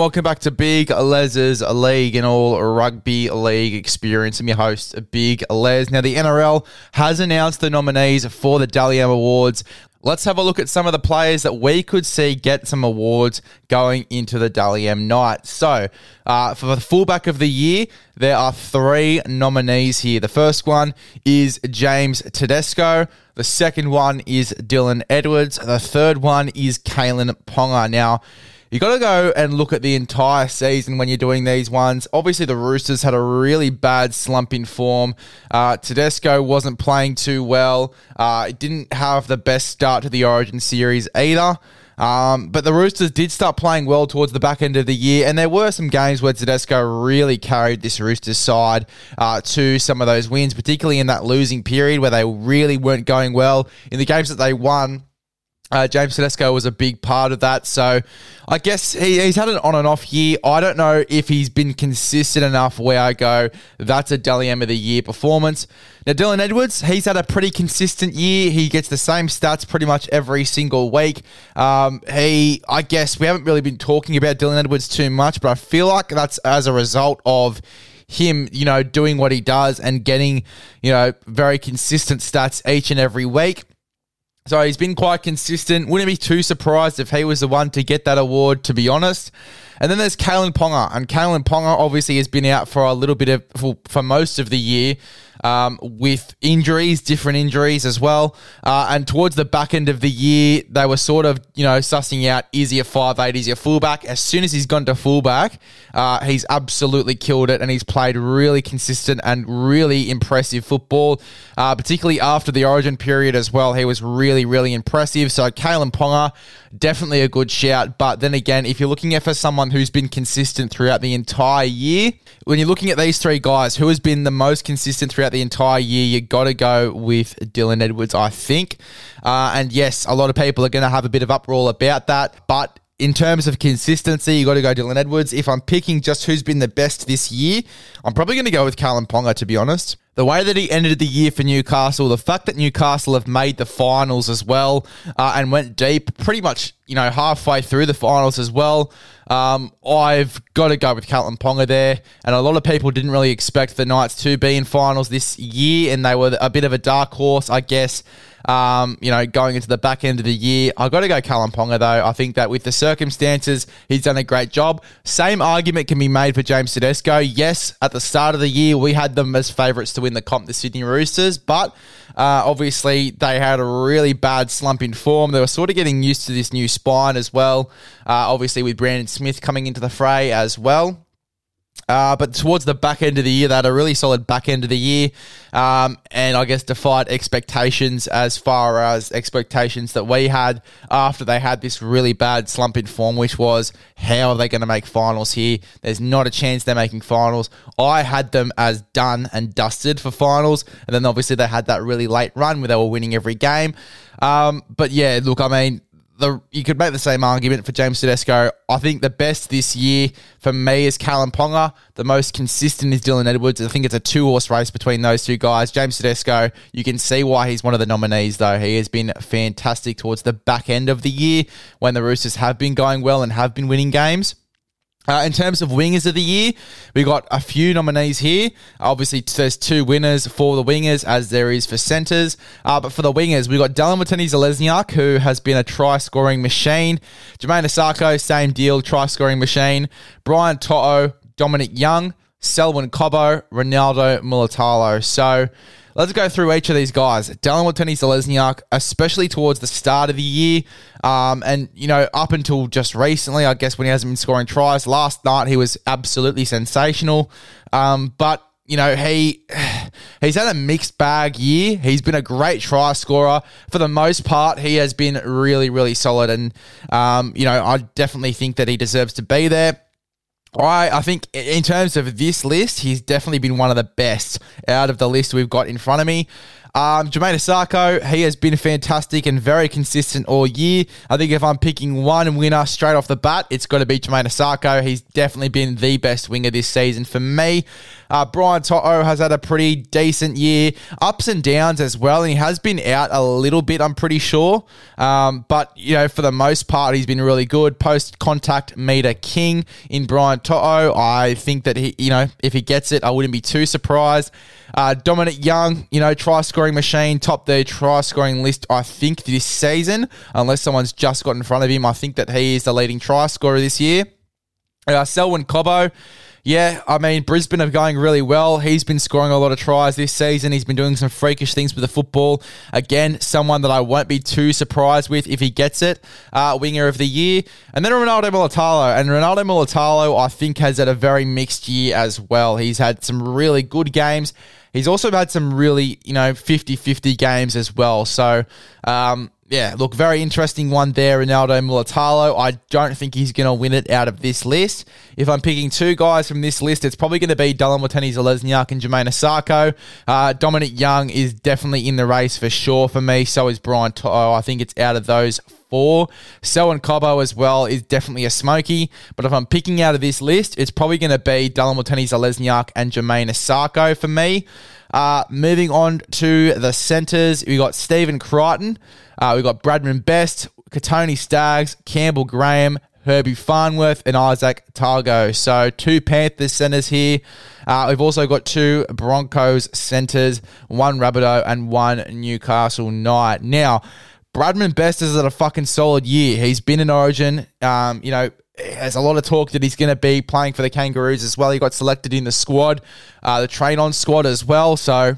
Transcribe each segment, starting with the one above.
welcome back to Big Les's League and all rugby league experience. I'm your host, Big Les. Now, the NRL has announced the nominees for the Dally M Awards. Let's have a look at some of the players that we could see get some awards going into the Dally M night. So, uh, for the fullback of the year, there are three nominees here. The first one is James Tedesco. The second one is Dylan Edwards. The third one is Kalyn Ponga. Now, you got to go and look at the entire season when you're doing these ones. Obviously, the Roosters had a really bad slump in form. Uh, Tedesco wasn't playing too well. Uh, it didn't have the best start to the Origin series either. Um, but the Roosters did start playing well towards the back end of the year, and there were some games where Tedesco really carried this Roosters side uh, to some of those wins, particularly in that losing period where they really weren't going well. In the games that they won, uh, James Tedesco was a big part of that. So I guess he, he's had an on and off year. I don't know if he's been consistent enough where I go, that's a Dally M of the year performance. Now, Dylan Edwards, he's had a pretty consistent year. He gets the same stats pretty much every single week. Um, he, I guess, we haven't really been talking about Dylan Edwards too much, but I feel like that's as a result of him, you know, doing what he does and getting, you know, very consistent stats each and every week. So he's been quite consistent. Wouldn't be too surprised if he was the one to get that award, to be honest. And then there's Kalyn Ponga. And Kalyn Ponga obviously has been out for a little bit of, for, for most of the year um, with injuries, different injuries as well. Uh, and towards the back end of the year, they were sort of, you know, sussing out is he a 5'8, is he a fullback? As soon as he's gone to fullback, uh, he's absolutely killed it and he's played really consistent and really impressive football, uh, particularly after the origin period as well. He was really, really impressive. So Kalyn Ponga, definitely a good shout. But then again, if you're looking at for someone who's been consistent throughout the entire year, when you're looking at these three guys, who has been the most consistent throughout the entire year, you got to go with Dylan Edwards, I think. Uh, and yes, a lot of people are going to have a bit of uproar about that, but in terms of consistency, you got to go Dylan Edwards. If I'm picking just who's been the best this year, I'm probably going to go with Kalyn Ponga, to be honest. The way that he ended the year for Newcastle, the fact that Newcastle have made the finals as well uh, and went deep pretty much, you know, halfway through the finals as well. Um, I've got to go with Kalyn Ponga there. And a lot of people didn't really expect the Knights to be in finals this year, and they were a bit of a dark horse, I guess. Um, you know, going into the back end of the year, I've got to go Kalyn Ponga though. I think that with the circumstances, he's done a great job. Same argument can be made for James Tedesco. Yes, at the start of the year, we had them as favourites to win the comp, the Sydney Roosters, but uh, obviously, they had a really bad slump in form. They were sort of getting used to this new spine as well. Uh, obviously, with Brandon Smith coming into the fray as well. Uh, but towards the back end of the year, they had a really solid back end of the year, um, and I guess defied expectations as far as expectations that we had after they had this really bad slump in form, which was how are they going to make finals here? There's not a chance they're making finals. I had them as done and dusted for finals, and then obviously they had that really late run where they were winning every game. Um, but yeah, look, I mean, the you could make the same argument for James Tedesco. I think the best this year for me is Kalyn Ponga. The most consistent is Dylan Edwards. I think it's a two horse race between those two guys. James Tedesco, you can see why he's one of the nominees, though. He has been fantastic towards the back end of the year when the Roosters have been going well and have been winning games. Uh, in terms of wingers of the year, we got a few nominees here. Obviously, there's two winners for the wingers, as there is for centres. Uh, but for the wingers, we got Dallin Watene-Zelezniak, who has been a try scoring machine. Jamayne Isaako, same deal, try scoring machine. Brian To'o, Dominic Young, Selwyn Cobbo, Ronaldo Mulitalo. So Let's go through each of these guys. Dallin Watene-Zelezniak, especially towards the start of the year, um, and you know up until just recently, I guess when he hasn't been scoring tries. Last night he was absolutely sensational, um, but you know he he's had a mixed bag year. He's been a great try scorer for the most part. He has been really really solid, and um, you know I definitely think that he deserves to be there. I, I think in terms of this list, he's definitely been one of the best out of the list we've got in front of me. Um, Jamayne Isaako, he has been fantastic and very consistent all year. I think if I'm picking one winner straight off the bat, it's got to be Jamayne Isaako. He's definitely been the best winger this season for me. Uh, Brian To'o has had a pretty decent year, ups and downs as well, and he has been out a little bit, I'm pretty sure. Um, but, you know, for the most part, he's been really good. Post contact meter king in Brian To'o. I think that he, you know, if he gets it, I wouldn't be too surprised. Uh, Dominic Young, you know, try scoring machine, top the try scoring list, I think, this season, unless someone's just got in front of him. I think that he is the leading try scorer this year. Uh, Selwyn Cobbo. Yeah, I mean, Brisbane are going really well. He's been scoring a lot of tries this season. He's been doing some freakish things with the football. Again, someone that I won't be too surprised with if he gets it. Uh, winger of the year. And then Ronaldo Mulitalo. And Ronaldo Mulitalo, I think, has had a very mixed year as well. He's had some really good games. He's also had some really, you know, 50 50 games as well. So, um, yeah, look, very interesting one there, Ronaldo Mulitalo. I don't think he's going to win it out of this list. If I'm picking two guys from this list, it's probably going to be Dallin Watene-Zelezniak and Jamayne Isaako. Uh, Dominic Young is definitely in the race for sure for me. So is Brian To'o. I think it's out of those four. Selwyn Cobbo as well is definitely a smoky. But if I'm picking out of this list, it's probably going to be Dallin Watene-Zelezniak and Jamayne Isaako for me. Uh, moving on to the centres, we got Stephen Crichton, uh, we got Bradman Best, Kotoni Staggs, Campbell Graham, Herbie Farnworth, and Izack Tago. So two Panthers centres here. Uh, we've also got two Broncos centres, one Rabbitoh and one Newcastle Knight. Now, Bradman Best is at a fucking solid year. He's been in Origin. Um, you know, there's a lot of talk that he's going to be playing for the Kangaroos as well. He got selected in the squad, uh, the train on squad as well. So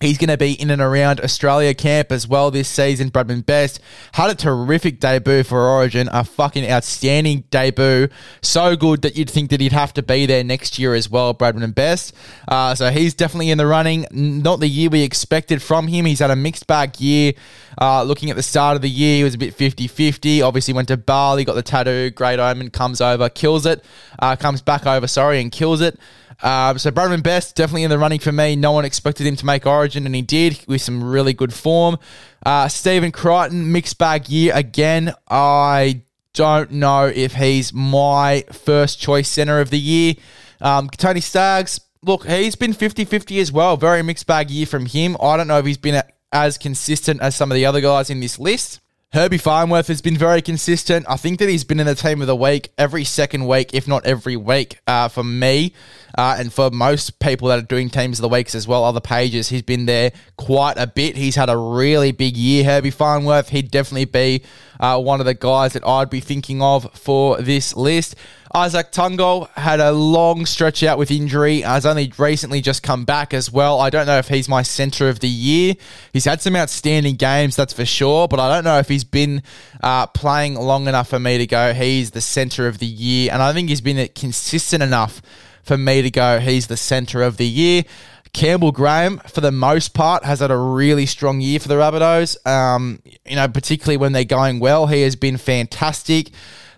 He's going to be in and around Australia camp as well this season. Bradman Best had a terrific debut for Origin, a fucking outstanding debut. So good that you'd think that he'd have to be there next year as well, Bradman Best. Uh, so he's definitely in the running. Not the year we expected from him. He's had a mixed bag year. Uh, looking at the start of the year, he was a bit 50 50. Obviously, went to Bali, got the tattoo, great omen, comes over, kills it, uh, comes back over, sorry, and kills it. Um, so Bradman Best definitely in the running for me. No one expected him to make Origin, and he did with some really good form. Uh, Stephen Crichton mixed bag year again. I don't know if he's my first choice center of the year. Um, Tony Staggs, look, he's been 50-50 as well. Very mixed bag year from him. I don't know if he's been as consistent as some of the other guys in this list. Herbie Farnworth has been very consistent. I think that he's been in the team of the week every second week, if not every week, uh, for me. Uh, and for most people that are doing teams of the weeks as well, other pages, he's been there quite a bit. He's had a really big year, Herbie Farnworth. He'd definitely be uh, one of the guys that I'd be thinking of for this list. Izack Tago had a long stretch out with injury. Has only recently just come back as well. I don't know if he's my centre of the year. He's had some outstanding games, that's for sure, but I don't know if he's been uh, playing long enough for me to go, he's the centre of the year. And I think he's been consistent enough for me to go, he's the centre of the year. Campbell Graham, for the most part, has had a really strong year for the Rabbitohs. Um, you know, particularly when they're going well, he has been fantastic.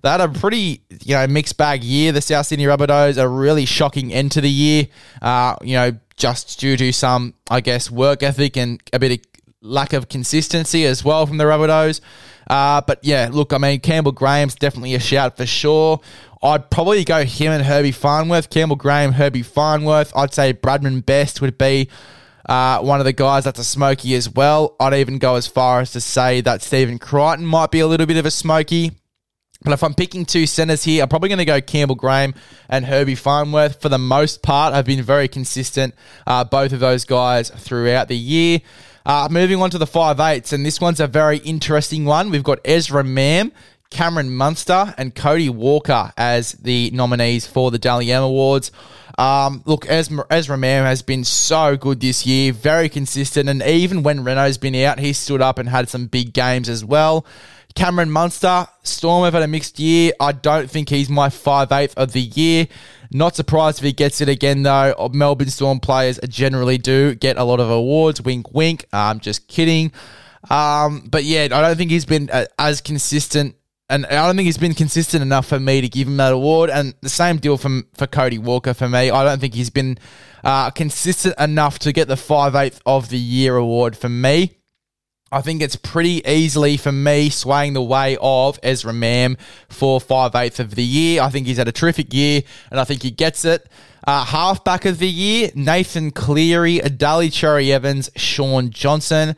They had a pretty, you know, mixed bag year. The South Sydney Rabbitohs a really shocking end to the year. Uh, you know, just due to some, I guess, work ethic and a bit of lack of consistency as well from the Rabbitohs. Uh, but yeah, look, I mean, Campbell Graham's definitely a shout for sure. I'd probably go him and Herbie Farnworth. Campbell Graham, Herbie Farnworth. I'd say Bradman Best would be uh, one of the guys that's a smoky as well. I'd even go as far as to say that Stephen Crichton might be a little bit of a smoky. But if I'm picking two centers here, I'm probably going to go Campbell Graham and Herbie Farnworth. For the most part, I've been very consistent, uh, both of those guys throughout the year. Uh, moving on to the five eights, and this one's a very interesting one. We've got Ezra Mam, Cameron Munster, and Cody Walker as the nominees for the Dally M Awards. Um, look, Ezra, Ezra Mam has been so good this year, very consistent, and even when Reynolds been out, he stood up and had some big games as well. Cameron Munster, Storm have had a mixed year. I don't think he's my 5'8 of the year. Not surprised if he gets it again, though. Melbourne Storm players generally do get a lot of awards. Wink, wink. I'm just kidding. Um, but yeah, I don't think he's been as consistent and I don't think he's been consistent enough for me to give him that award. And the same deal from for Cody Walker for me. I don't think he's been uh, consistent enough to get the five eighth of the year award for me. I think it's pretty easily for me swaying the way of Ezra Mam for five eighth of the year. I think he's had a terrific year, and I think he gets it. Uh, halfback of the year, Nathan Cleary, Adali Cherry Evans, Shaun Johnson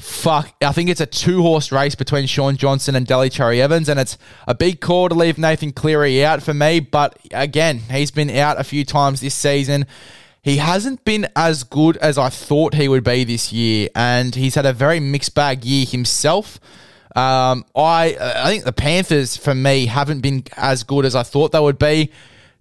fuck, I think it's a two horse race between Shaun Johnson and Daly Cherry Evans, and it's a big call to leave Nathan Cleary out for me. But again, he's been out a few times this season. He hasn't been as good as I thought he would be this year, and he's had a very mixed bag year himself. Um, I I think the Panthers for me haven't been as good as I thought they would be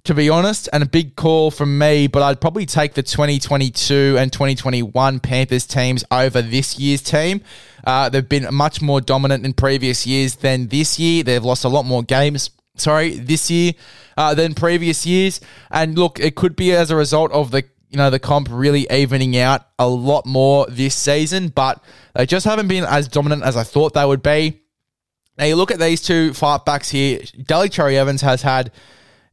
to be honest, and a big call from me, but I'd probably take the 2022 and 2021 Panthers teams over this year's team. Uh, they've been much more dominant in previous years than this year. They've lost a lot more games. Sorry, this year uh, than previous years. And look, it could be as a result of the you know the comp really evening out a lot more this season, but they just haven't been as dominant as I thought they would be. Now you look at these two fight backs here. Daly Cherry Evans has had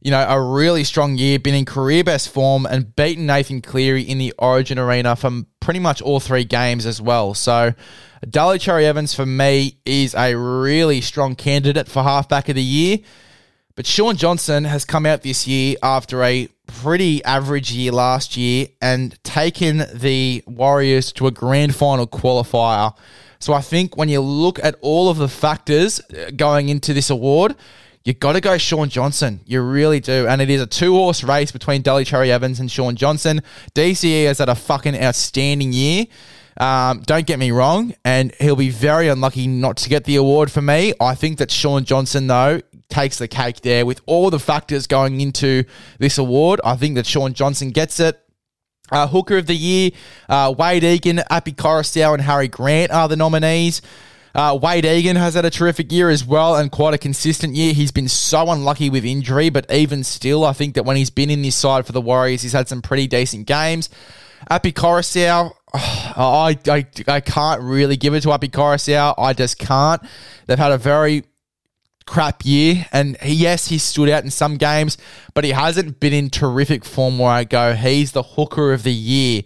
you know, a really strong year, been in career best form and beaten Nathan Cleary in the Origin arena from pretty much all three games as well. So, Daly Cherry Evans for me is a really strong candidate for halfback of the year. But Shaun Johnson has come out this year after a pretty average year last year and taken the Warriors to a grand final qualifier. So I think when you look at all of the factors going into this award, you got to go Shaun Johnson. You really do. And it is a two horse race between Daly Cherry Evans and Shaun Johnson. DCE has had a fucking outstanding year. Um, don't get me wrong, and he'll be very unlucky not to get the award for me. I think that Shaun Johnson, though, takes the cake there with all the factors going into this award. I think that Shaun Johnson gets it. Uh, Hooker of the Year, uh, Wade Egan, Api Koroisau, and Harry Grant are the nominees. Uh, Wade Egan has had a terrific year as well and quite a consistent year. He's been so unlucky with injury, but even still, I think that when he's been in this side for the Warriors, he's had some pretty decent games. Api Koroisau, I, I, I can't really give it to Api Koroisau. I just can't. They've had a very crap year. And he, yes, he stood out in some games, but he hasn't been in terrific form where I go, he's the hooker of the year.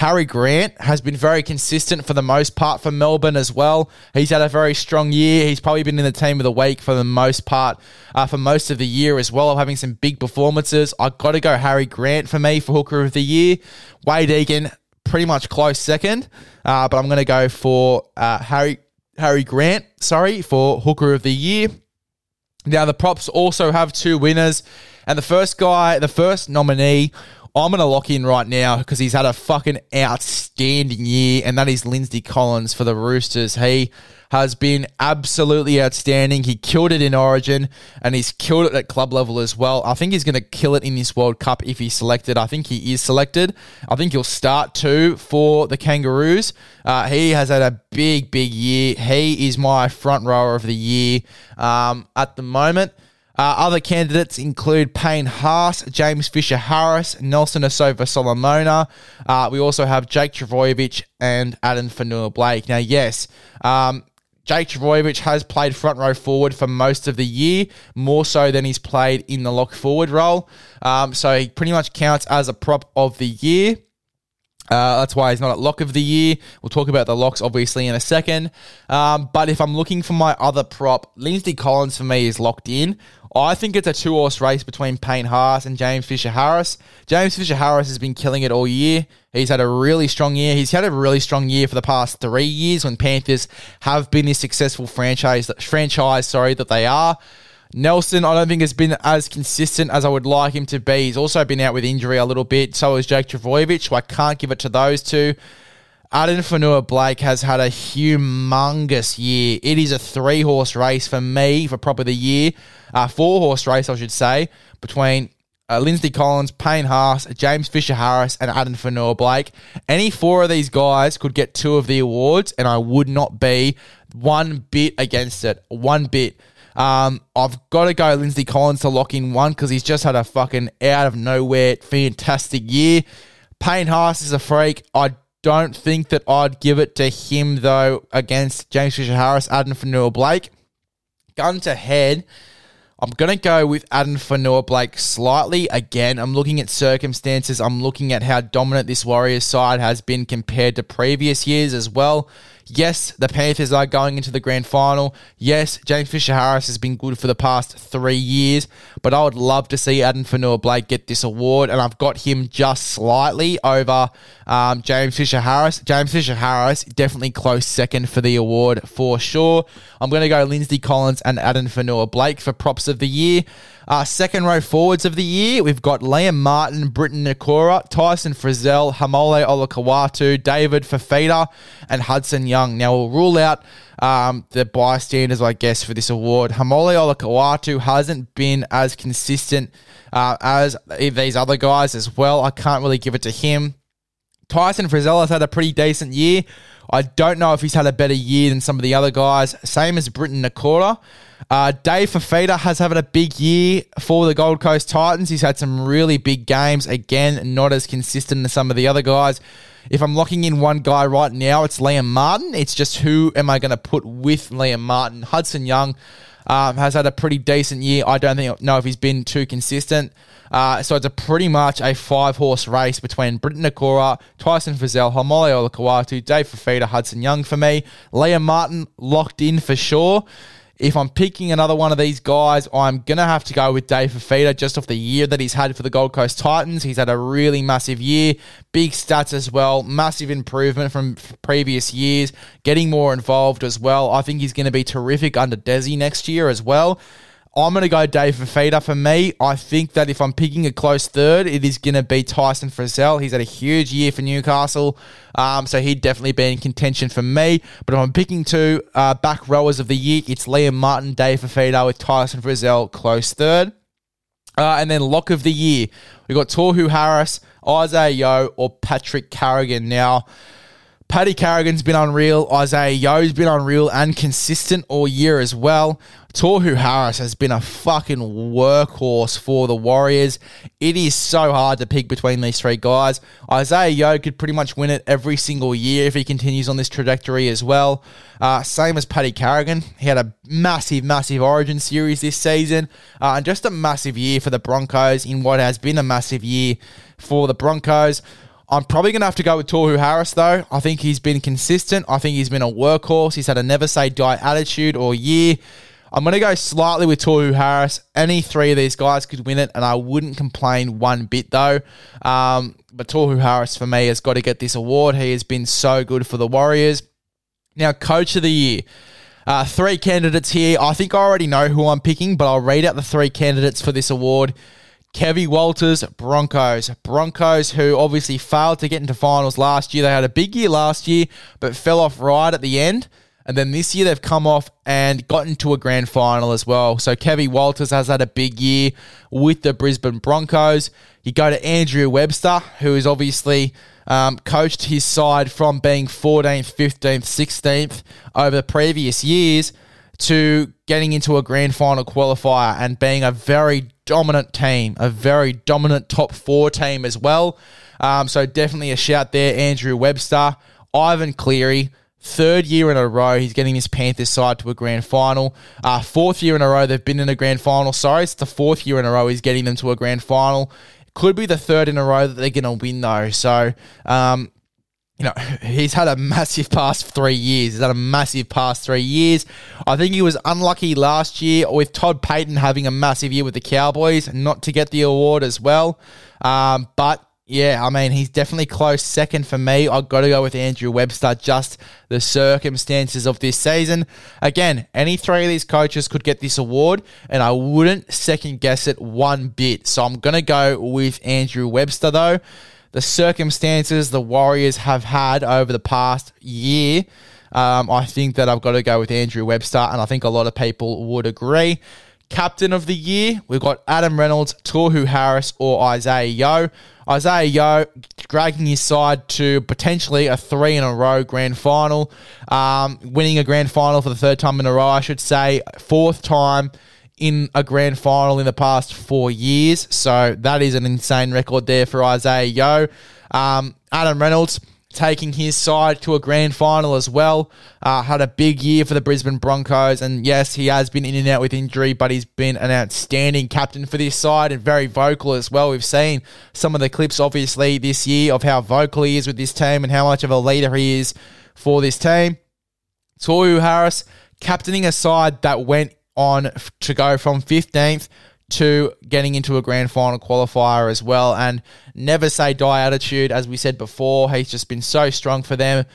Harry Grant has been very consistent for the most part for Melbourne as well. He's had a very strong year. He's probably been in the team of the week for the most part uh, for most of the year as well, of having some big performances. I've got to go Harry Grant for me for Hooker of the Year. Wade Egan, pretty much close second, uh, but I'm going to go for uh, Harry Harry Grant, sorry, for Hooker of the Year. Now, the props also have two winners. And the first guy, the first nominee I'm going to lock in right now because he's had a fucking outstanding year, and that is Lindsay Collins for the Roosters. He has been absolutely outstanding. He killed it in Origin, and he's killed it at club level as well. I think he's going to kill it in this World Cup if he's selected. I think he is selected. I think he'll start too for the Kangaroos. Uh, he has had a big, big year. He is my front rower of the year um, at the moment. Uh, other candidates include Payne Haas, James Fisher Harris, Nelson Asofa-Solomona. Uh, we also have Jake Trbojevic and Addin Fonua-Blake. Now, yes, um, Jake Trbojevic has played front row forward for most of the year, more so than he's played in the lock forward role. Um, so he pretty much counts as a prop of the year. Uh, that's why he's not at lock of the year. We'll talk about the locks obviously in a second. Um, but if I'm looking for my other prop, Lindsay Collins for me is locked in. I think it's a two horse race between Payne Haas and James Fisher Harris. James Fisher Harris has been killing it all year. He's had a really strong year. He's had a really strong year for the past three years when Panthers have been this successful franchise franchise, sorry, that they are. Nelson, I don't think has been as consistent as I would like him to be. He's also been out with injury a little bit. So is Jake Trbojevic, so I can't give it to those two. Addin Fonua-Blake has had a humongous year. It is a three horse race for me for prop of the year. a four horse race, I should say, between uh, Lindsay Collins, Payne Haas, James Fisher Harris, and Addin Fonua-Blake. Any four of these guys could get two of the awards, and I would not be one bit against it. One bit. Um, I've got to go Lindsay Collins to lock in one because he's just had a fucking out of nowhere fantastic year. Payne Haas is a freak. I don't think that I'd give it to him though against James Fisher Harris, Addin Fonua-Blake. gun to head, I'm going to go with Addin Fonua-Blake slightly. Again, I'm looking at circumstances. I'm looking at how dominant this Warriors side has been compared to previous years as well. Yes, the Panthers are going into the grand final. Yes, James Fisher Harris has been good for the past three years, but I would love to see Addin Fonua-Blake get this award, and I've got him just slightly over um, James Fisher Harris. James Fisher Harris definitely close second for the award for sure. I'm going to go Lindsay Collins and Addin Fonua-Blake for props of the year. Uh, second row forwards of the year, we've got Liam Martin, Briton Nikora, Tyson Frizell, Haumole Olakau'atu, David Fifita, and Hudson Young. Now we'll rule out um, the bystanders, I guess, for this award. Haumole Olakau'atu hasn't been as consistent uh, as these other guys as well. I can't really give it to him. Tyson Frizell has had a pretty decent year. I don't know if he's had a better year than some of the other guys. Same as Briton Nikora. Uh, Dave Fifita has having a big year for the Gold Coast Titans. He's had some really big games. Again, not as consistent as some of the other guys. If I'm locking in one guy right now, it's Liam Martin. It's just who am I going to put with Liam Martin? Hudson Young um, has had a pretty decent year. I don't think know if he's been too consistent. Uh, so it's a pretty much a five horse race between Briton Nikora, Tyson Frizell, Haumole Olakau'atu, Dave Fifita, Hudson Young for me. Liam Martin locked in for sure. If I'm picking another one of these guys, I'm going to have to go with Dave Fifita just off the year that he's had for the Gold Coast Titans. He's had a really massive year, big stats as well, massive improvement from previous years, getting more involved as well. I think he's going to be terrific under Desi next year as well. I'm going to go Dave Fifita for me. I think that if I'm picking a close third, it is going to be Tyson Frizell. He's had a huge year for Newcastle, um, so he'd definitely be in contention for me. But if I'm picking two uh, back rowers of the year, it's Liam Martin, Dave Fifita with Tyson Frizell close third. Uh, and then lock of the year, we've got Tohu Harris, Isaiah Yeo, or Patrick Carrigan. Now, Paddy Carrigan's been unreal. Isaiah Yeo's been unreal and consistent all year as well. Tohu Harris has been a fucking workhorse for the Warriors. It is so hard to pick between these three guys. Isaiah Yeo could pretty much win it every single year if he continues on this trajectory as well. Uh, same as Paddy Carrigan. He had a massive, massive origin series this season uh, and just a massive year for the Broncos in what has been a massive year for the Broncos. I'm probably going to have to go with Tohu Harris, though. I think he's been consistent. I think he's been a workhorse. He's had a never say die attitude all year. I'm going to go slightly with Tohu Harris. Any three of these guys could win it, and I wouldn't complain one bit, though. Um, but Tohu Harris, for me, has got to get this award. He has been so good for the Warriors. Now, Coach of the Year. Uh, three candidates here. I think I already know who I'm picking, but I'll read out the three candidates for this award. Kevin Walters, Broncos. Broncos, who obviously failed to get into finals last year. They had a big year last year, but fell off right at the end. And then this year they've come off and gotten to a grand final as well. So Kevin Walters has had a big year with the Brisbane Broncos. You go to Andrew Webster, who has obviously um, coached his side from being 14th, 15th, 16th over the previous years to getting into a grand final qualifier and being a very dominant team, a very dominant top four team as well. Um, so definitely a shout there, Andrew Webster, Ivan Cleary. Third year in a row, he's getting his Panthers side to a grand final. Uh, fourth year in a row, they've been in a grand final. Sorry, it's the fourth year in a row he's getting them to a grand final. Could be the third in a row that they're going to win, though. So, um, you know, he's had a massive past three years. He's had a massive past three years. I think he was unlucky last year with Todd Payten having a massive year with the Cowboys, not to get the award as well. Um, but yeah, I mean, he's definitely close second for me. I've got to go with Andrew Webster, just the circumstances of this season. Again, any three of these coaches could get this award, and I wouldn't second guess it one bit. So I'm going to go with Andrew Webster, though the circumstances the Warriors have had over the past year, um, I think that I've got to go with Andrew Webster, and I think a lot of people would agree. Captain of the year, we've got Adam Reynolds, Tohu Harris, or Isaiah Yeo. Isaiah Yeo dragging his side to potentially a three in a row grand final, um, winning a grand final for the third time in a row, I should say, fourth time in a grand final in the past four years. So that is an insane record there for Isaiah Yeo. Um, Adam Reynolds, taking his side to a grand final as well. Uh, had a big year for the Brisbane Broncos, and yes, he has been in and out with injury, but he's been an outstanding captain for this side and very vocal as well. We've seen some of the clips, obviously, this year of how vocal he is with this team and how much of a leader he is for this team. Tohu Harris captaining a side that went on to go from 15th to getting into a grand final qualifier as well. And never say die attitude, as we said before. He's just been so strong for them.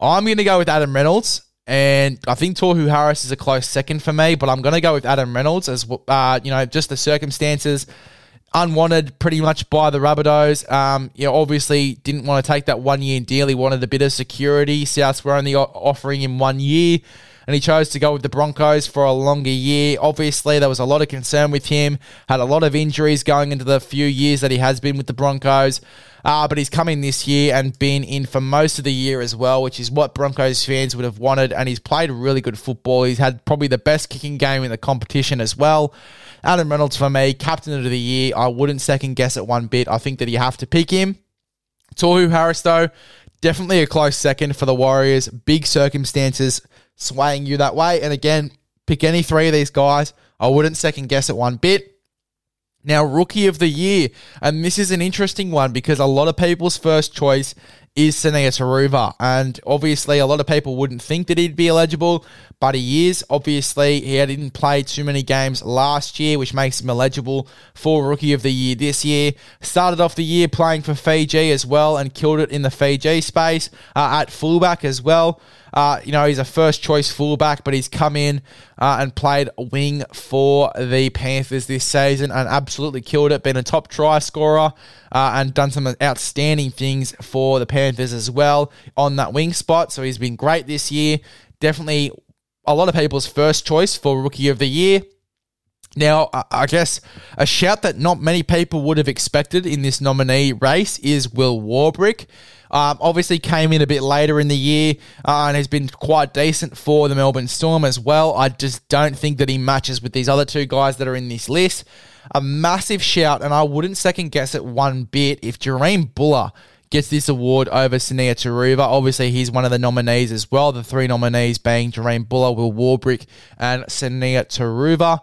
I'm going to go with Adam Reynolds. And I think Tohu Harris is a close second for me, but I'm going to go with Adam Reynolds as uh, you know, just the circumstances unwanted pretty much by the Rabbitohs. Um, you know, obviously didn't want to take that one year deal. He wanted a bit of security. Souths were only offering him one year and he chose to go with the Broncos for a longer year. Obviously, there was a lot of concern with him, had a lot of injuries going into the few years that he has been with the Broncos. Uh, but he's coming this year and been in for most of the year as well, which is what Broncos fans would have wanted. And he's played really good football. He's had probably the best kicking game in the competition as well. Adam Reynolds for me, captain of the year. I wouldn't second guess it one bit. I think that you have to pick him. Tohu Harris, though, definitely a close second for the Warriors. Big circumstances swaying you that way. And again, pick any three of these guys. I wouldn't second guess it one bit. Now, rookie of the year. And this is an interesting one because a lot of people's first choice is Sunia Turuva. And obviously, a lot of people wouldn't think that he'd be eligible, but he is. Obviously, he didn't play too many games last year, which makes him eligible for Rookie of the Year this year. Started off the year playing for Fiji as well and killed it in the Fiji space uh, at fullback as well. Uh, you know, he's a first choice fullback, but he's come in uh, and played wing for the Panthers this season and absolutely killed it. Been a top try scorer uh, and done some outstanding things for the Panthers as well on that wing spot. So he's been great this year. Definitely a lot of people's first choice for Rookie of the Year. Now, I guess a shout that not many people would have expected in this nominee race is Will Warbrick. Um, obviously, came in a bit later in the year uh, and has been quite decent for the Melbourne Storm as well. I just don't think that he matches with these other two guys that are in this list. A massive shout, and I wouldn't second guess it one bit if Jahream Bula gets this award over Sunia Turuva. Obviously, he's one of the nominees as well. The three nominees being Jahream Bula, Will Warbrick, and Sunia Turuva.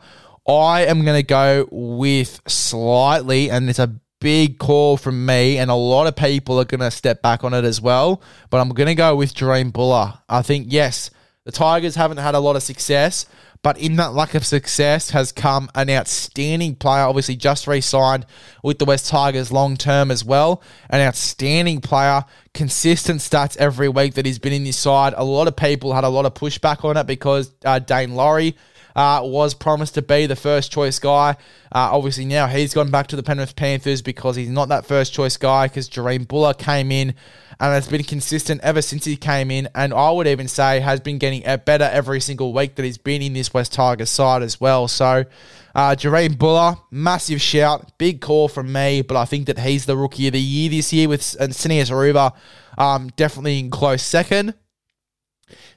I am going to go with slightly, and it's a big call from me, and a lot of people are going to step back on it as well. But I'm going to go with Jahream Bula. I think, yes, the Tigers haven't had a lot of success, but in that lack of success has come an outstanding player. Obviously, just re signed with the West Tigers long term as well. An outstanding player, consistent stats every week that he's been in this side. A lot of people had a lot of pushback on it because uh, Daine Laurie uh, was promised to be the first choice guy. Uh, obviously, now he's gone back to the Penrith Panthers because he's not that first choice guy because Jahream Bula came in and has been consistent ever since he came in. And I would even say has been getting better every single week that he's been in this West Tigers side as well. So, uh, Jahream Bula, massive shout, big call from me, but I think that he's the rookie of the year this year with and Sunia Turuva um, definitely in close second.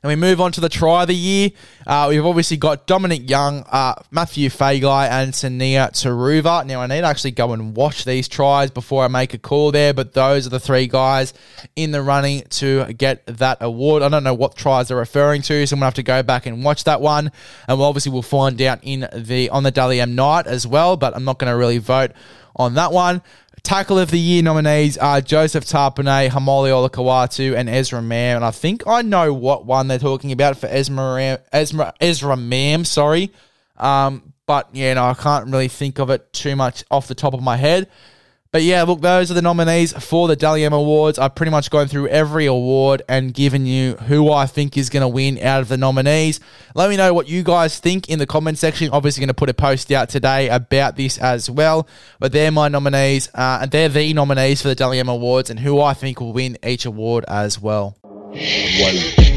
And we move on to the try of the year. Uh, we've obviously got Dominic Young, uh, Matthew Feagai, and Sunia Turuva. Now, I need to actually go and watch these tries before I make a call there, but those are the three guys in the running to get that award. I don't know what tries they're referring to, so I'm going to have to go back and watch that one. And we'll obviously we'll find out in the on the Dally M night as well, but I'm not going to really vote on that one. Tackle of the Year nominees are Joseph Tapine, Haumole Olakau'atu, and Ezra Mam. And I think I know what one they're talking about for Ezra, Ezra, Ezra Mam, sorry. Um, but yeah, no, I can't really think of it too much off the top of my head. But yeah, look, those are the nominees for the Dally M Awards. I've pretty much gone through every award and given you who I think is going to win out of the nominees. Let me know what you guys think in the comment section. Obviously, going to put a post out today about this as well. But they're my nominees, uh, and they're the nominees for the Dally M Awards, and who I think will win each award as well. One.